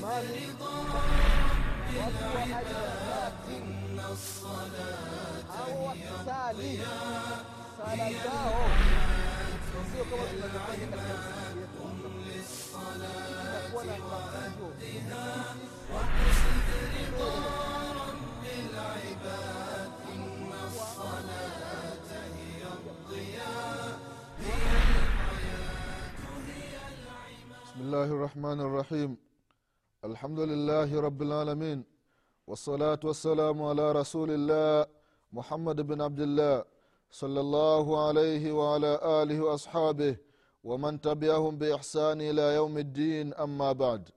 mali watu wa ibadati hao wakisali sala zao sio kama tunavyofanya katika misikiti yetu inakuwa na mafunzo بسم الله الرحمن الرحيم الحمد لله رب العالمين والصلاة والسلام على رسول الله محمد بن عبد الله صلى الله عليه وعلى آله وأصحابه ومن تبعهم بإحسان إلى يوم الدين أما بعد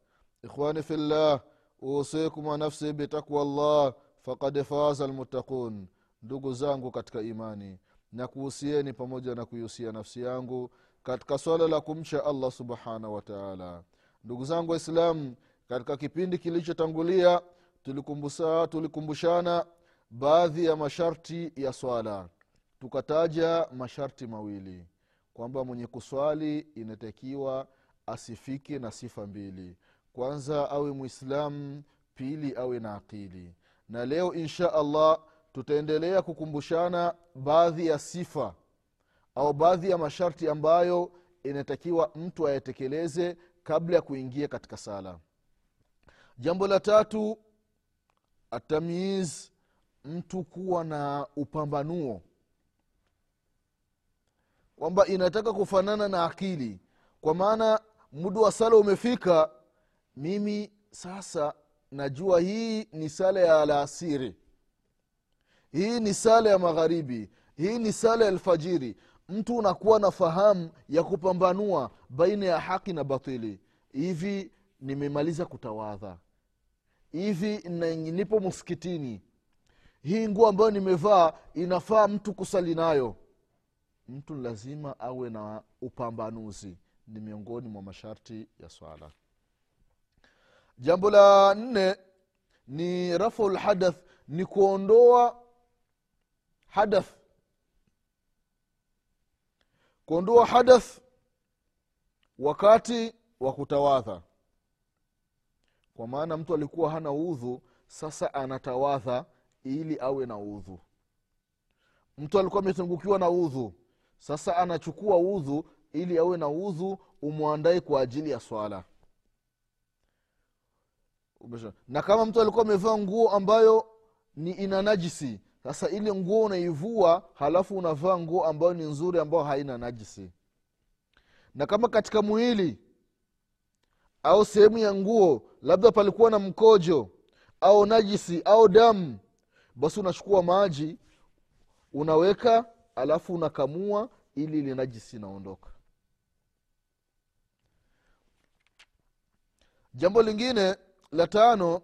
إخواني في الله أوصيكم ونفسي بتقوى الله فقد فاز المتقون ndugu zangu katika imani na kuhusieni pamoja na kuihusia nafsi yangu katika swala la kumcha allah subhanahu wataala ndugu zangu waislamu katika kipindi kilichotangulia tulikumbushana baadhi ya masharti ya swala. Tukataja masharti mawili kwamba mwenye kuswali inatakiwa asifike na sifa mbili. Kwanza awe mwislamu pili awe na akili. Na leo insha allah tutaendelea kukumbushana baadhi ya sifa au baadhi ya masharti ambayo inatakiwa mtu ayatekeleze kabla ya kuingia katika sala. Jambo la tatu atamyiz mtu kuwa na upambanuo. Kwamba inataka kufanana na akili. Kwa maana muda wa sala umefika mimi sasa najua hii ni sala ya alasiri. Hii ni sala ya magharibi. Hii ni sala ya alfajiri mtu unakuwa na fahamu ya kupambanua baina ya haki na batili. Hivi nimemaliza kutawadha. Hivi nipo msikitini. Hii nguo ambayo nimevaa inafaa mtu kusali nayo. Mtu lazima awe na upambanuzi. Ni miongoni mwa masharti ya swala. Jambo la nne ni rafu lhadath ni kuondoa hadath kuondoa hadath wakati wa kutawadha kwa maana mtu alikuwa hana udhu sasa anatawadha ili awe na udhu. Mtu alikuwa ametungukiwa na udhu sasa anachukua udhu ili awe na udhu umwandae kwa ajili ya swala. Na kama mtu alikuwa amevaa nguo ambayo ni ina najisi sasa ile nguo unaivua halafu unavaa nguo ambayo ni nzuri ambayo haina najisi. Na kama katika mwili au sehemu ya nguo labda palikuwa na mkojo au najisi au damu basi unachukua maji unaweka alafu unakamua ili ile najisi inaondoka. Jambo lingine la tano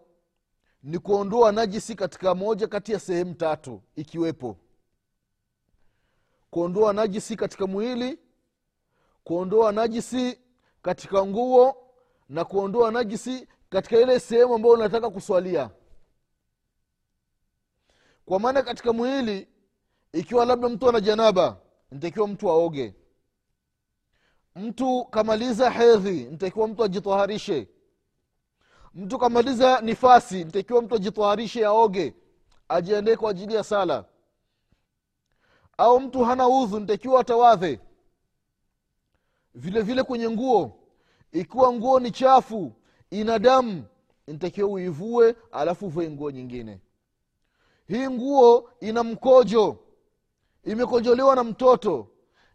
ni kuondoa najisi katika moja kati ya sehemu tatu ikiwepo kuondoa najisi katika mwili kuondoa najisi katika nguo na kuondoa najisi katika ile sehemu ambayo unataka kuswalia. Kwa maana katika mwili ikiwa labda mtu ana janaba ntakiwa mtu aoge. Mtu kamaliza hedhi ntakiwa mtu ajitaharishe mtu kamaliza nifasi ntakiwa mtu ajitaharishe aoge ajiendee kwa ajili ya sala. Au mtu hana udhu ntakiwa atawadhe. Vile vile kwenye nguo. Ikiwa nguo ni chafu ina damu ntakiwa uivue alafu uvue nguo nyingine. Hii nguo ina mkojo. Imekojolewa na mtoto.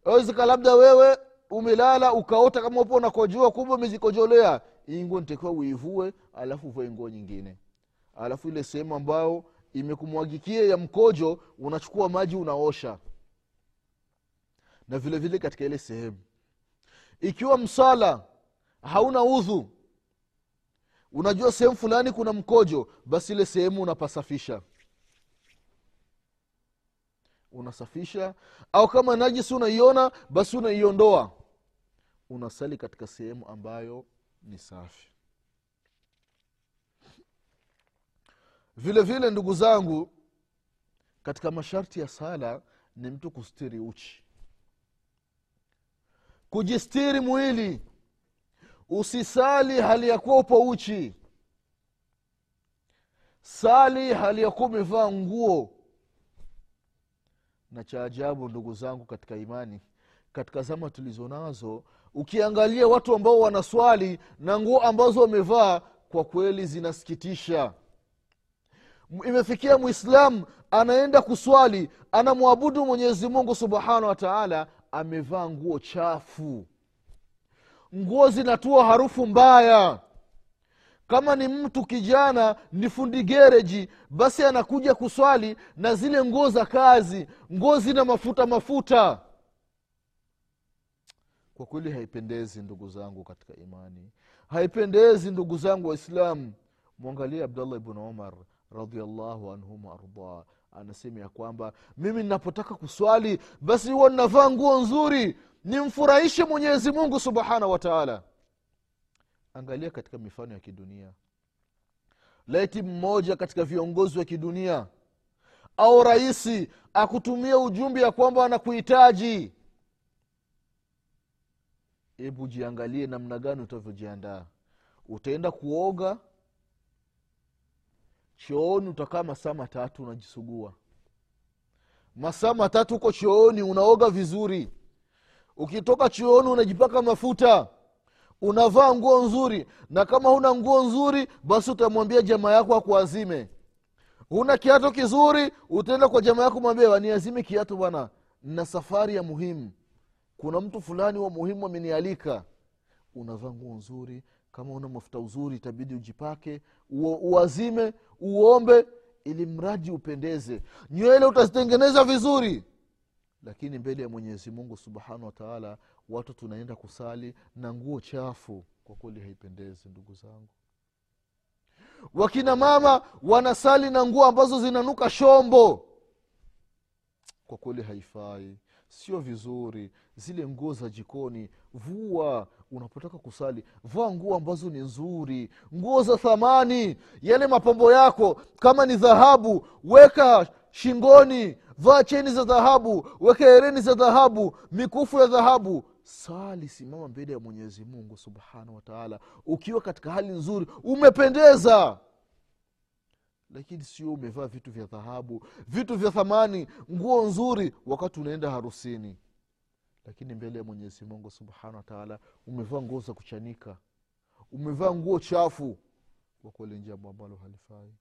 Awezeka labda wewe umelala ukaota kama upo unakojoa kumbe umezikojolea hii nguo nitakiwa uivue alafu uvae nguo nyingine. Alafu ile sehemu ambayo imekumwagikia ya mkojo unachukua maji unaosha. Na vile vile katika ile sehemu. Ikiwa msala hauna udhu unajua sehemu fulani kuna mkojo basi ile sehemu unapasafisha. Unasafisha au kama najisi unaiona basi unaiondoa. Unasali katika sehemu ambayo ni safi. Vile vile ndugu zangu katika masharti ya sala ni mtu kustiri uchi. Kujistiri mwili usisali hali ya kuwa upo uchi. Sali hali ya kuwa umevaa nguo. Na cha ajabu ndugu zangu katika imani katika zama tulizo nazo ukiangalia watu ambao wanaswali na nguo ambazo wamevaa kwa kweli zinasikitisha. Imefikia mwislamu anaenda kuswali anamwabudu mwenyezi mungu subhanahu wa taala amevaa nguo chafu. Nguo zinatua harufu mbaya. Kama ni mtu kijana ni fundi gereji basi anakuja kuswali na zile nguo za kazi. Nguo zina mafuta mafuta kwa kweli haipendezi ndugu zangu katika imani. Haipendezi ndugu zangu waislamu. Mwangalie abdullah ibn umar radiallahu anhum waardah anasema ya kwamba mimi ninapotaka kuswali basi huwa ninavaa nguo nzuri. Nimfurahishe mwenyezi mungu subhanahu wataala angalia katika mifano ya kidunia. Laiti mmoja katika viongozi wa kidunia au rahisi akutumia ujumbe ya kwamba anakuhitaji hebu jiangalie namna gani utavyojiandaa. Utaenda kuoga chooni utakaa masaa matatu unajisugua. Masaa matatu huko chooni unaoga vizuri. Ukitoka chooni unajipaka mafuta unavaa nguo nzuri na kama huna nguo nzuri basi utamwambia jamaa yako akuazime. Huna kiato kizuri utaenda kwa jamaa yako mwambia waniazime kiato bwana na safari ya muhimu kuna mtu fulani wa muhimu amenialika. Unavaa nguo nzuri kama una mafuta uzuri itabidi ujipake uazime uombe ili mradi upendeze. Nywele utazitengeneza vizuri. Lakini mbele ya mwenyezi mungu subhanahu wataala watu tunaenda kusali na nguo chafu. Kwa kweli haipendezi ndugu zangu. Wakina mama wanasali na nguo ambazo zinanuka shombo. Kwa kweli haifai sio vizuri. Zile nguo za jikoni vua. Unapotaka kusali vaa nguo ambazo ni nzuri. Nguo za thamani. Yale mapambo yako kama ni dhahabu weka shingoni. Vaa cheni za dhahabu weka hereni za dhahabu mikufu ya dhahabu. Sali simama mbele ya mwenyezi mungu subhanahu wataala ukiwa katika hali nzuri umependeza lakini sio umevaa vitu vya dhahabu vitu vya thamani nguo nzuri wakati unaenda harusini. Lakini mbele ya mwenyezi mungu subhanahu wataala umevaa nguo za kuchanika. Umevaa nguo chafu kwa kweli jambo ambalo halifai.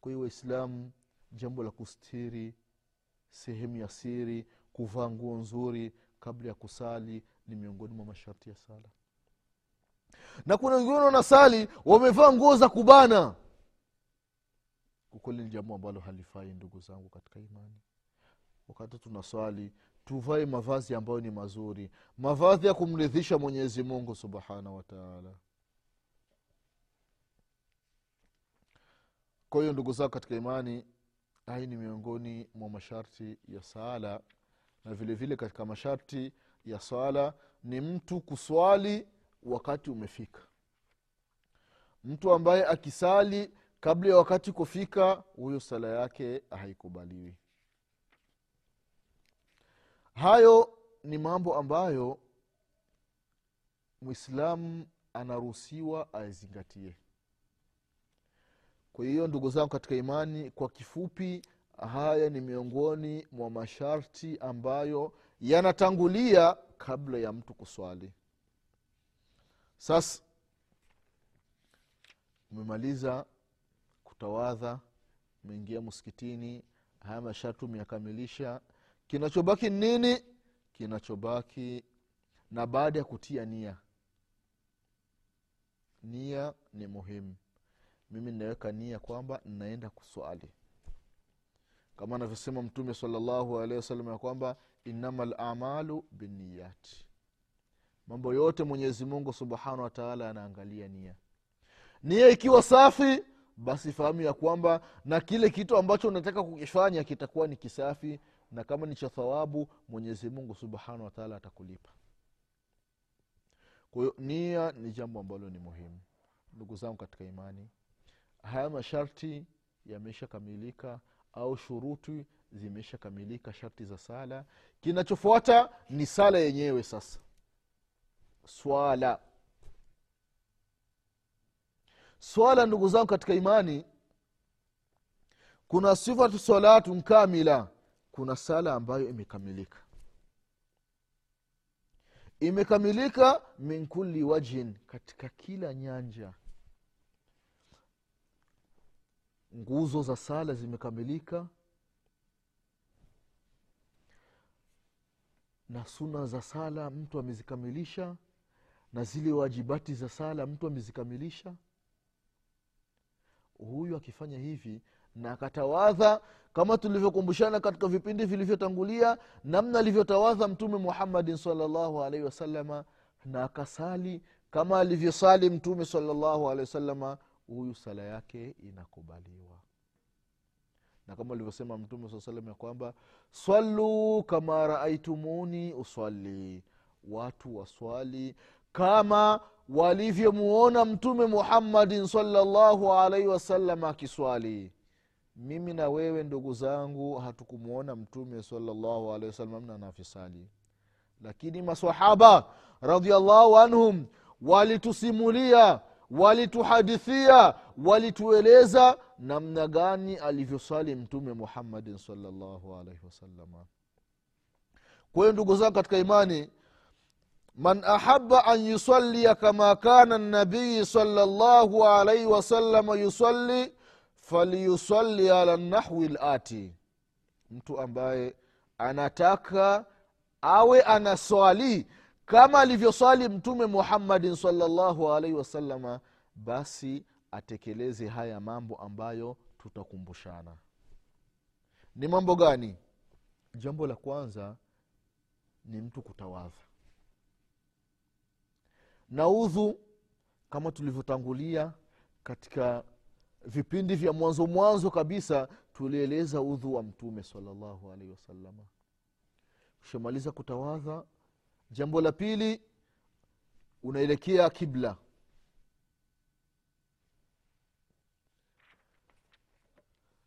Kwa hiyo waislamu jambo la kustiri sehemu ya siri kuvaa nguo nzuri kabla ya kusali ni miongoni mwa masharti ya sala. Na kuna wengine wanasali wamevaa nguo za kubana kweli ni jambo ambalo halifai ndugu zangu katika imani. Wakati tunaswali tuvae mavazi ambayo ni mazuri. Mavazi ya kumridhisha mwenyezi mungu subhanahu wataala kwa hiyo ndugu zangu katika imani hai ni miongoni mwa masharti ya sala. Na vile vile katika masharti ya swala ni mtu kuswali wakati umefika. Mtu ambaye akisali kabla ya wakati kufika huyo sala yake haikubaliwi. Hayo ni mambo ambayo mwislamu anaruhusiwa aizingatie kwa hiyo ndugu zangu katika imani kwa kifupi haya ni miongoni mwa masharti ambayo yanatangulia kabla ya mtu kuswali. Sasa umemaliza kutawadha meingia msikitini haya masharti umeyakamilisha. Kinachobaki ni nini? Kinachobaki na baada ya kutia nia. Nia ni muhimu. Mimi ninaweka nia kwamba ninaenda kuswali. Kama anavyosema mtume salllahu alehi wasallam ya kwamba inama lamalu binniyati mambo yote mwenyezi mungu subhanahu wataala anaangalia nia. Nia ikiwa safi basi fahamu ya kwamba na kile kitu ambacho unataka kukifanya kitakuwa ni kisafi na kama ni cha thawabu mwenyezi mungu subhanahu wataala atakulipa. Kwa hiyo nia ni jambo ambalo ni muhimu. Ndugu zangu katika imani haya masharti yameshakamilika au shuruti zimeshakamilika sharti za sala. Kinachofuata ni sala yenyewe sasa. Swala swala ndugu zangu katika imani kuna sifatu salatun kamila kuna sala ambayo imekamilika. Imekamilika min kulli wajhin katika kila nyanja. Nguzo za sala zimekamilika. Na suna za sala mtu amezikamilisha na zile wajibati za sala mtu amezikamilisha huyu akifanya hivi na akatawadha kama tulivyokumbushana katika vipindi vilivyotangulia namna alivyotawadha mtume muhammadin salllahu alaihi wasalama na akasali kama alivyosali mtume salllahu alehi wasalama huyu sala yake inakubaliwa. Na kama alivyosema mtume saa salam ya kwamba swaluu kama raaitumuni uswali watu waswali kama walivyomuona mtume muhammadin salllahu alaihi wasallam akiswali. Mimi na wewe ndugu zangu hatukumwona mtume salllahu alehi wasallam na nafisali lakini masahaba radiallahu anhum walitusimulia walituhadithia walitueleza namna gani alivyosali mtume muhammadin salllahu alaihi wasalama kwa hiyo ndugu zangu katika imani man ahaba an yusalia kama kana nabiyi salllahu alaihi wasalama yusalli falyusalli ala nahwi lati mtu ambaye anataka awe anaswali kama alivyoswali mtume muhammadin salllahu alaihi wasalama basi atekeleze haya mambo ambayo tutakumbushana. Ni mambo gani? Jambo la kwanza ni mtu kutawadha na udhu kama tulivyotangulia katika vipindi vya mwanzo mwanzo kabisa tulieleza udhu wa mtume salallahu alaihi wasalama ukishamaliza kutawadha jambo la pili unaelekea kibla.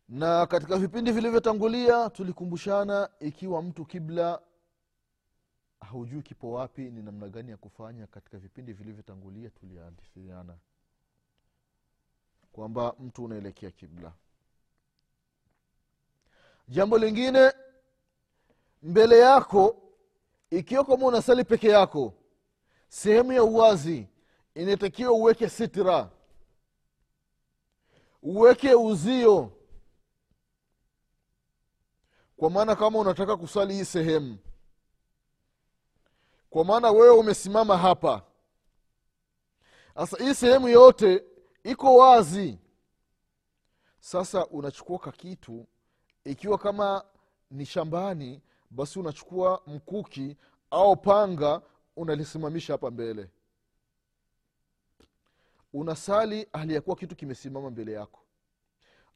Na katika vipindi vilivyotangulia tulikumbushana ikiwa mtu kibla haujui kipo wapi ni namna gani ya kufanya katika vipindi vilivyotangulia tuliadithiana kwamba mtu unaelekea kibla. Jambo lingine mbele yako ikiwa kama unasali peke yako sehemu ya uwazi inatakiwa uweke sitra uweke uzio. Kwa maana kama unataka kusali hii sehemu kwa maana wewe umesimama hapa. Sasa hii sehemu yote iko wazi. Sasa unachukua kakitu ikiwa kama ni shambani basi unachukua mkuki au panga unalisimamisha hapa mbele. Unasali hali ya kuwa kitu kimesimama mbele yako.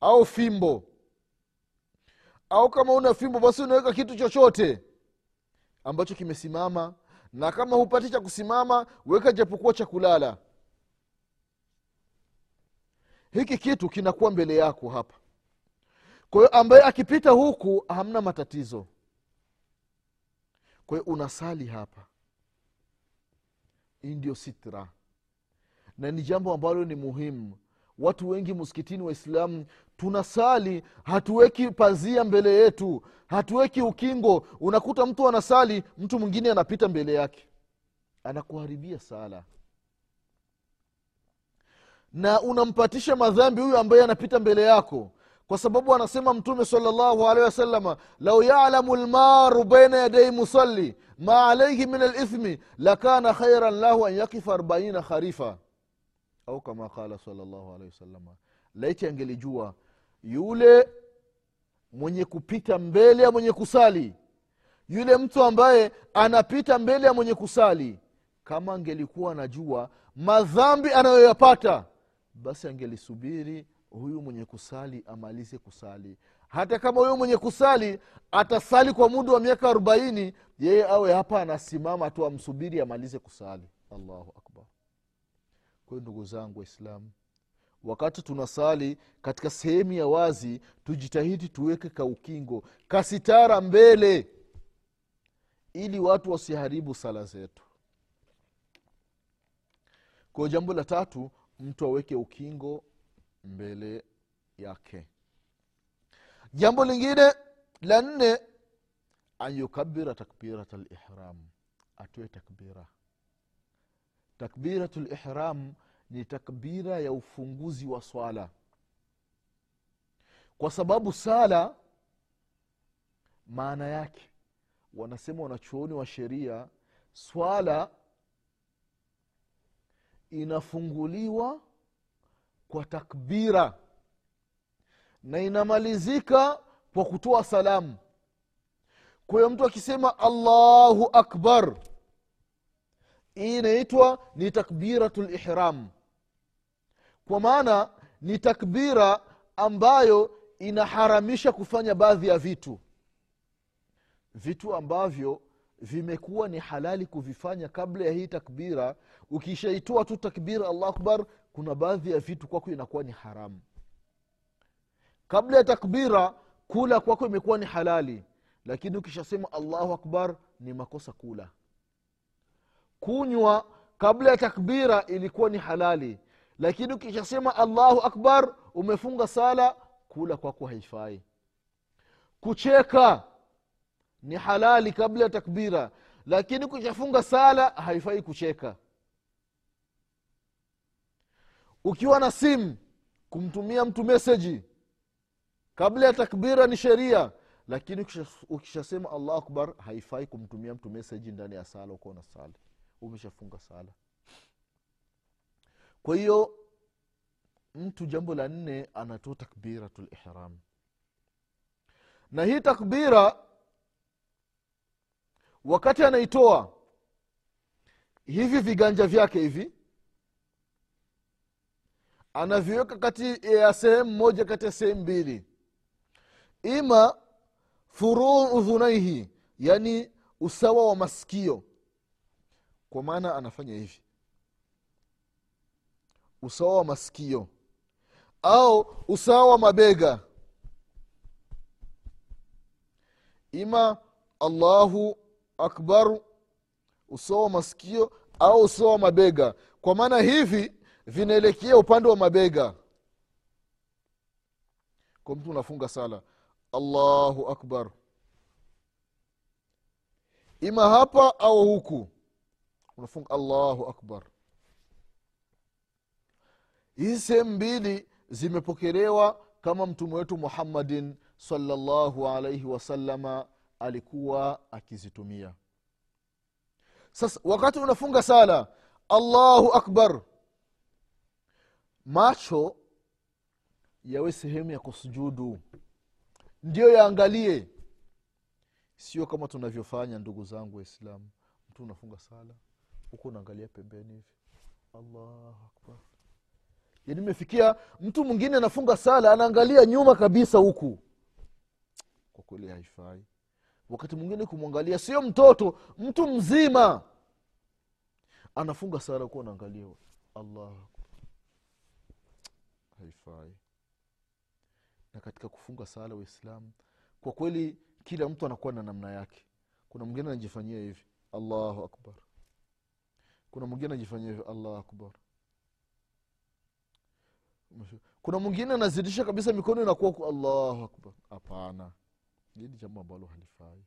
Au fimbo. Au kama una fimbo basi unaweka kitu chochote ambacho kimesimama na kama hupati cha kusimama weka japokuwa cha kulala. Hiki kitu kinakuwa mbele yako hapa. Kwa hiyo ambaye akipita huku hamna matatizo. Kwa hiyo unasali hapa. Hii ndio sitra. Na ni jambo ambalo ni muhimu watu wengi msikitini waislamu tunasali hatuweki pazia mbele yetu hatuweki ukingo. Unakuta mtu anasali mtu mwingine anapita mbele yake. Anakuharibia sala. Na unampatisha madhambi huyu ambaye anapita mbele yako. Kwa sababu anasema mtume salllahu alehi wasalama lau yalamu lmaru baina yadai musalli ma alaihi min alithmi lakana khairan lahu an yakifa arbaina kharifa au kama qala salllahu alehi wasalama laiti angelijua yule mwenye kupita mbele ya mwenye kusali yule mtu ambaye anapita mbele ya mwenye kusali kama angelikuwa anajua madhambi anayoyapata basi angelisubiri huyu mwenye kusali amalize kusali. Hata kama huyu mwenye kusali atasali kwa muda wa miaka arobaini yeye awe hapa anasimama tu amsubiri amalize kusali. Allahu akbar kwahiyo ndugu zangu waislamu wakati tunasali katika sehemu ya wazi tujitahidi tuweke kaukingo kasitara mbele ili watu wasiharibu sala zetu. Kwa jambo la tatu mtu aweke ukingo mbele yake. Jambo lingine la nne an yukabira takbirat lihram atoe takbira takbiratu lihram ni takbira ya ufunguzi wa swala. Kwa sababu sala maana yake wanasema wanachuoni wa sheria swala inafunguliwa kwa takbira na inamalizika kwa kutoa salamu. Kwa hiyo mtu akisema allahu akbar hii inaitwa ni takbiratu lihram kwa maana ni takbira ambayo inaharamisha kufanya baadhi ya vitu. Vitu ambavyo vimekuwa ni halali kuvifanya kabla ya hii takbira. Ukishaitoa tu takbira allahu akbar kuna baadhi ya vitu kwako inakuwa ni haramu. Kabla ya takbira kula kwako imekuwa ni halali. Lakini ukishasema allahu akbar ni makosa kula kunywa kabla ya takbira ilikuwa ni halali. Lakini ukishasema allahu akbar umefunga sala kula kwako haifai. Kucheka ni halali kabla ya takbira. Lakini ukishafunga sala haifai kucheka. Ukiwa na simu kumtumia mtu meseji. Kabla ya takbira ni sheria. Lakini ukishasema allahu akbar haifai kumtumia mtu meseji ndani ya sala uko na sala umeshafunga sala. Kwa hiyo mtu jambo la nne anatoa takbiratu lihram na hii takbira wakati anaitoa hivi viganja vyake hivi anaviweka kati ya sehemu moja kati ya sehemu mbili. Ima furuu udhunaihi yani usawa wa masikio kwa maana anafanya hivi. Usawa wa masikio. Au usawa wa mabega. Ima allahu akbaru usawa wa masikio au usawa wa mabega. Kwa maana hivi vinaelekea upande wa mabega. Kwa mtu unafunga sala allahu akbar. Ima hapa au huku unafunga allahu akbar. Hizi sehemu mbili zimepokelewa kama mtume wetu muhammadin salllahu alaihi wasalama alikuwa akizitumia. Sasa wakati unafunga sala allahu akbar macho yawe sehemu ya kusujudu. Ndiyo yaangalie. Sio kama tunavyofanya ndugu zangu waislamu mtu unafunga sala huku unaangalia pembeni hivi. Allahu akbar. Yani imefikia mtu mwingine anafunga sala anaangalia nyuma kabisa huku. Kwa kweli haifai. Wakati mwingine kumwangalia sio mtoto mtu mzima. Anafunga sala huku anaangalia. Allah haifai. Na katika kufunga sala waislamu kwa kweli kila mtu anakuwa na namna yake. Kuna mwingine anajifanyia hivi. Allahu akbar kuna mwingine anajifanyia hivyo allah akbar. Kuna mwingine anazidisha kabisa mikono inakuwa ku- allahu akbar. Hapana. Hili jambo ambalo halifai.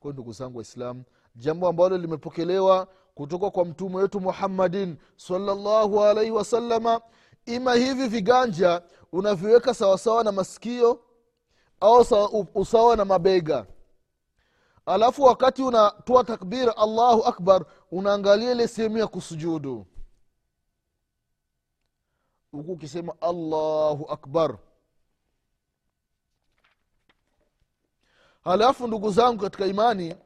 Kwa ndugu zangu waislam jambo ambalo limepokelewa kutoka kwa mtume wetu muhammadin salllahu alaihi wasalama ima hivi viganja unaviweka sawasawa na masikio au sawa- usawa na mabega. Alafu wakati unatoa takbira allahu akbar unaangalia ile sehemu ya kusujudu. Huku ukisema allahu akbar. Halafu ndugu zangu katika imani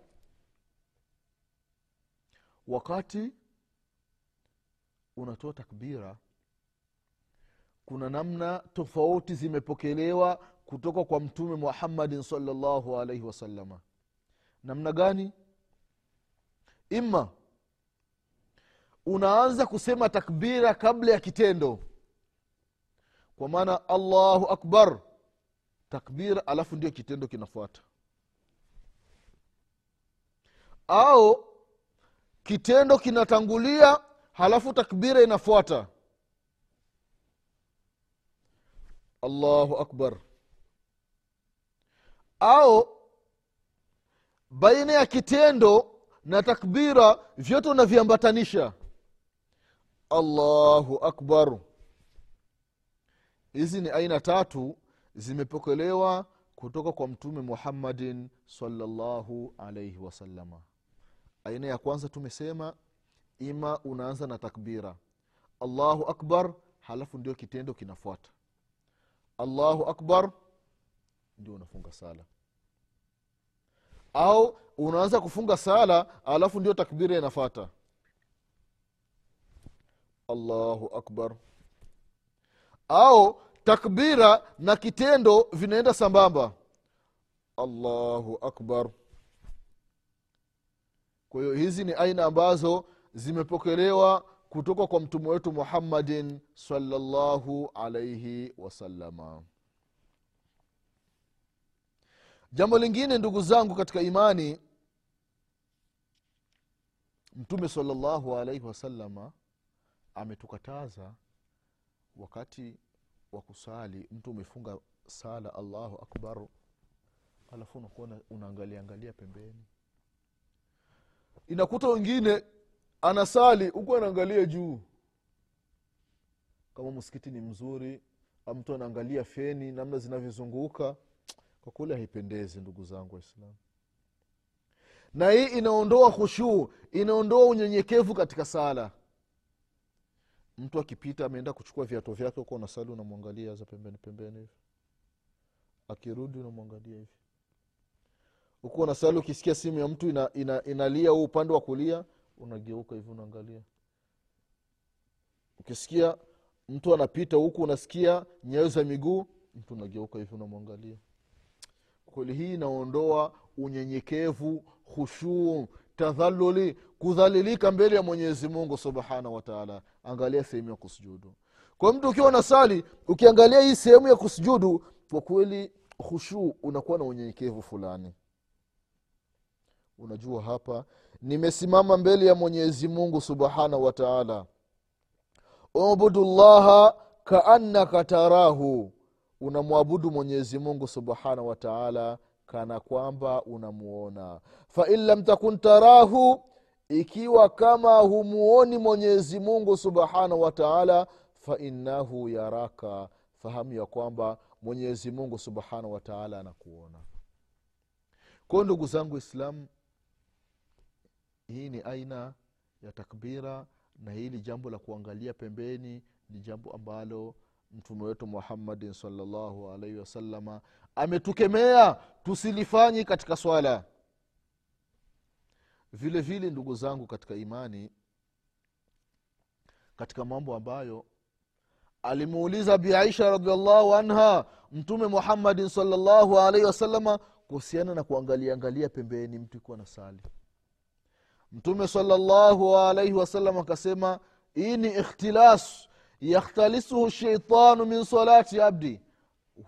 wakati unatoa takbira kuna namna tofauti zimepokelewa kutoka kwa mtume muhammadin salllahu alaihi wasalama namna gani? Ima unaanza kusema takbira kabla ya kitendo. Kwa maana allahu akbar takbira alafu ndio kitendo kinafuata. Au kitendo kinatangulia halafu takbira inafuata. Allahu akbar. Au baina ya kitendo na takbira vyote unaviambatanisha allahu akbar. Hizi ni aina tatu zimepokelewa kutoka kwa mtume muhammadin salllahu alaihi wasalama aina ya kwanza tumesema ima unaanza na takbira. Allahu akbar halafu ndio kitendo kinafuata. Allahu akbar ndio unafunga sala. Au unaanza kufunga sala alafu ndio takbira inafata allahu akbar. Au takbira na kitendo vinaenda sambamba. Allahu akbar. Kwa hiyo hizi ni aina ambazo zimepokelewa kutoka kwa mtume wetu muhammadin salllahu alaihi wasalama jambo lingine ndugu zangu katika imani mtume salllahu alaihi wasalama ametukataza wakati wa kusali mtu umefunga sala allahu akbar alafu unakuwa unaangalia angalia pembeni. Inakuta wengine anasali huku anaangalia juu. Kama msikiti ni mzuri mtu anaangalia feni namna zinavyozunguka kwa kule haipendezi ndugu zangu waislamu. Na hii inaondoa khushuu inaondoa unyenyekevu katika sala mtu akipita ameenda kuchukua viato vyake huko nasali unamwangalia za pembeni pembeni hivi. Akirudi unamwangalia hivi. Huku nasali ukisikia simu ya mtu ina, ina, inalia huu upande wa kulia unageuka hivi unaangalia. Ukisikia mtu anapita huku unasikia nyayo za miguu mtu unageuka hivi unamwangalia. Kweli hii inaondoa unyenyekevu hushuu tadhaluli kudhalilika mbele ya mwenyezi mungu subhanahu wataala angalia sehemu ya kusujudu. Kwa mtu ukiwa nasali ukiangalia hii sehemu ya kusujudu kwa kweli khushuu unakuwa na unyenyekevu fulani. Unajua hapa nimesimama mbele ya mwenyezi mungu subhanahu wataala ubudu llaha kaannaka tarahu. Unamwabudu mwenyezi mungu subhanahu wataala kana kwamba unamuona. Fain lam takun tarahu ikiwa kama humuoni mwenyezi mungu subhanahu wataala fainnahu yaraka. Fahamu ya kwamba mwenyezi mungu subhanahu wataala anakuona. Kwao ndugu zangu islamu hii ni aina ya takbira na hili jambo la kuangalia pembeni ni jambo ambalo mtume wetu muhammadin salllahu alaihi wasalama ametukemea tusilifanyi katika swala vile vile ndugu zangu katika imani katika mambo ambayo alimuuliza bi aisha radiallahu anha mtume muhammadin salllahu alaihi wasalama kuhusiana na kuangalia angalia pembeni mtu ikuwa na sali. Mtume salllahu alaihi wasallam akasema hii ni ikhtilas yakhtalisuhu sheitanu min salati abdi.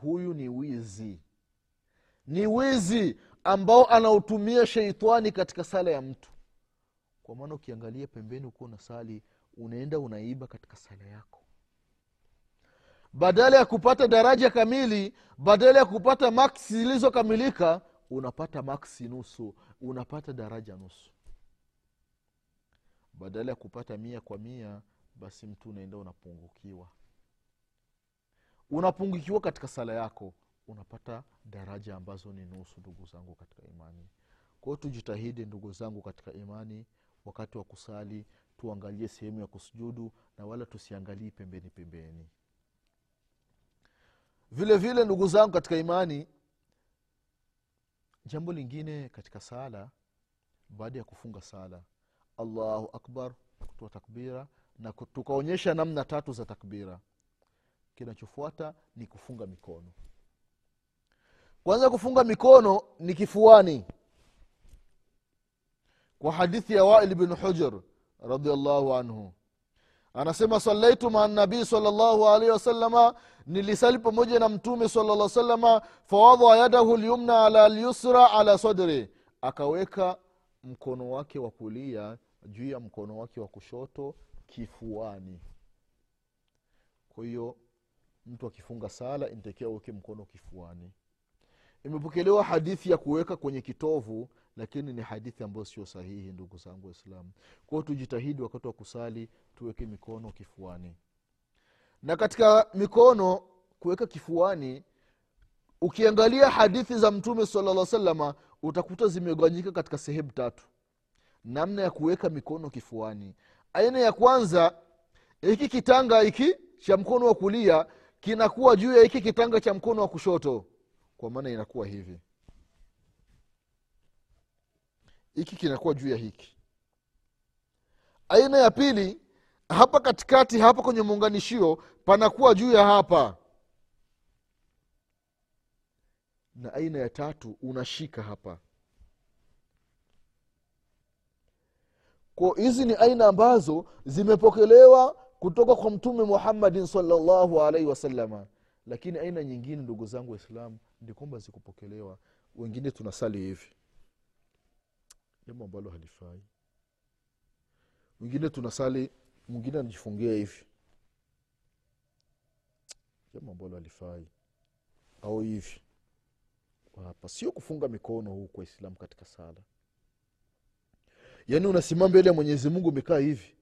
Huyu ni wizi. Ni wizi ambao anautumia sheitani katika sala ya mtu. Kwa maana ukiangalia pembeni ukuwa na sali unaenda unaiba katika sala yako. Badala ya kupata daraja kamili badala ya kupata maksi zilizokamilika unapata maksi nusu unapata daraja nusu. Badala ya kupata mia kwa mia basi mtu unaenda unapungukiwa. Unapungukiwa katika sala yako unapata daraja ambazo ni nusu ndugu zangu katika imani. Kwao tujitahidi ndugu zangu katika imani wakati wa kusali tuangalie sehemu ya kusujudu na wala tusiangalii pembeni pembeni. Vile vile ndugu zangu katika imani jambo lingine katika sala baada ya kufunga sala allahu akbar kutoa takbira na tukaonyesha namna tatu za takbira. Kinachofuata ni kufunga mikono kwanza kufunga mikono ni kifuani. Kwa hadithi ya wail bin hujr radiallahu anhu. Anasema salaitu maa nabii salllahu alaihi wasalama nilisali pamoja na mtume sala salama fawadha yadahu lyumna ala lyusra ala sadri. Akaweka mkono wake wa kulia juu ya mkono wake wa kushoto kifuani. Kwa hiyo mtu akifunga sala inatakiwa uweke mkono kifuani imepokelewa hadithi ya kuweka kwenye kitovu lakini ni hadithi ambayo sio sahihi ndugu zangu waislamu. Kwao tujitahidi wakati wa kusali tuweke mikono kifuani. Na katika mikono kuweka kifuani ukiangalia hadithi za mtume salalla salama utakuta zimegawanyika katika sehemu tatu. Namna ya kuweka mikono kifuani. Aina ya kwanza hiki kitanga hiki cha mkono wa kulia kinakuwa juu ya hiki kitanga cha mkono wa kushoto kwa maana inakuwa hivi. Hiki kinakuwa juu ya hiki. Aina ya pili hapa katikati hapa kwenye muunganishio panakuwa juu ya hapa. Na aina ya tatu unashika hapa. Ko hizi ni aina ambazo zimepokelewa kutoka kwa mtume muhammadin salllahu alaihi wasalama lakini aina nyingine ndugu zangu waislamu ni zikupokelewa. Wengine tunasali hivi. Jambo ambalo halifai. Wengine tunasali mwingine anajifungia hivi. Jambo ambalo halifai. Au hivi. Hapa. Sio kufunga mikono huu kwa islamu katika sala. Yaani unasimama mbele ya mwenyezi mungu umekaa hivi.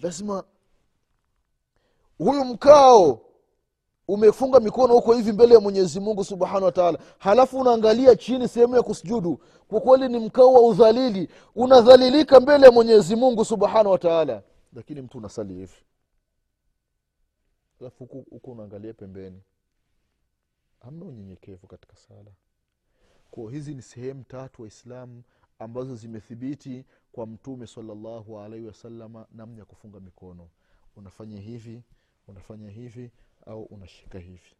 Lazima huyu mkao umefunga mikono huko hivi mbele ya mwenyezi mungu subhanahu wataala halafu unaangalia chini sehemu ya kusujudu. Kwa kweli ni mkao wa udhalili. Unadhalilika mbele ya mwenyezi mungu subhanahu wataala lakini mtu unasali hivi. Alafu huku unaangalia pembeni. Hamna unyenyekevu katika sala. Kwa hizi ni sehemu tatu waislamu ambazo zimethibiti kwa mtume salallahu alaihi wasalama namna ya kufunga mikono. Unafanya hivi unafanya hivi au unashika hivi.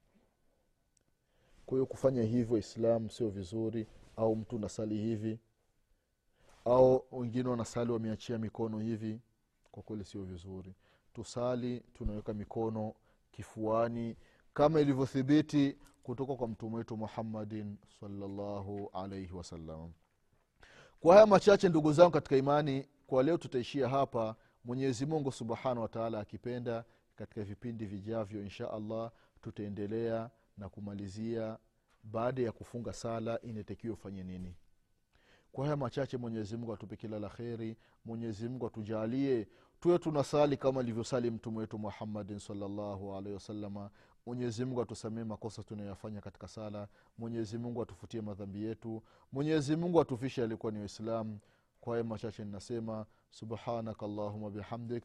Kwa hiyo kufanya hivyo islam sio vizuri au mtu unasali hivi au wengine wanasali wameachia mikono hivi kwa kweli sio vizuri. Tusali tunaweka mikono kifuani kama ilivyothibiti kutoka kwa mtume wetu muhammadin salllahu alaihi wasallam. Kwa haya machache ndugu zangu katika imani kwa leo tutaishia hapa. Mwenyezi mungu subhanahu wataala akipenda katika vipindi vijavyo insha allah tutaendelea na kumalizia baada ya kufunga sala inatakiwa ufanye nini. Kwa haya machache mwenyezimungu atupe kila la kheri. Mwenyezimungu atujalie tuwe tunasali kama ilivyosali mtume wetu muhammadin salllahu alaihi wasalama mwenyezimungu atusamee makosa tunayoyafanya katika sala. Mwenyezimungu atufutie madhambi yetu. Mwenyezimungu atufishe alikuwa ni waislamu. Kwa haya machache ninasema subhanaka allahuma bihamdik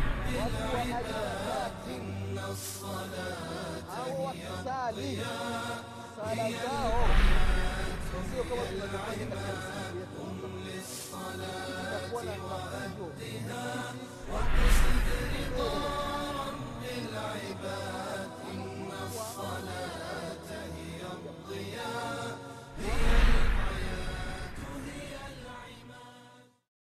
بالعباد إن الصلاة. هي الضياء هي العباد قم للصلاة وقصد رضا رب العباد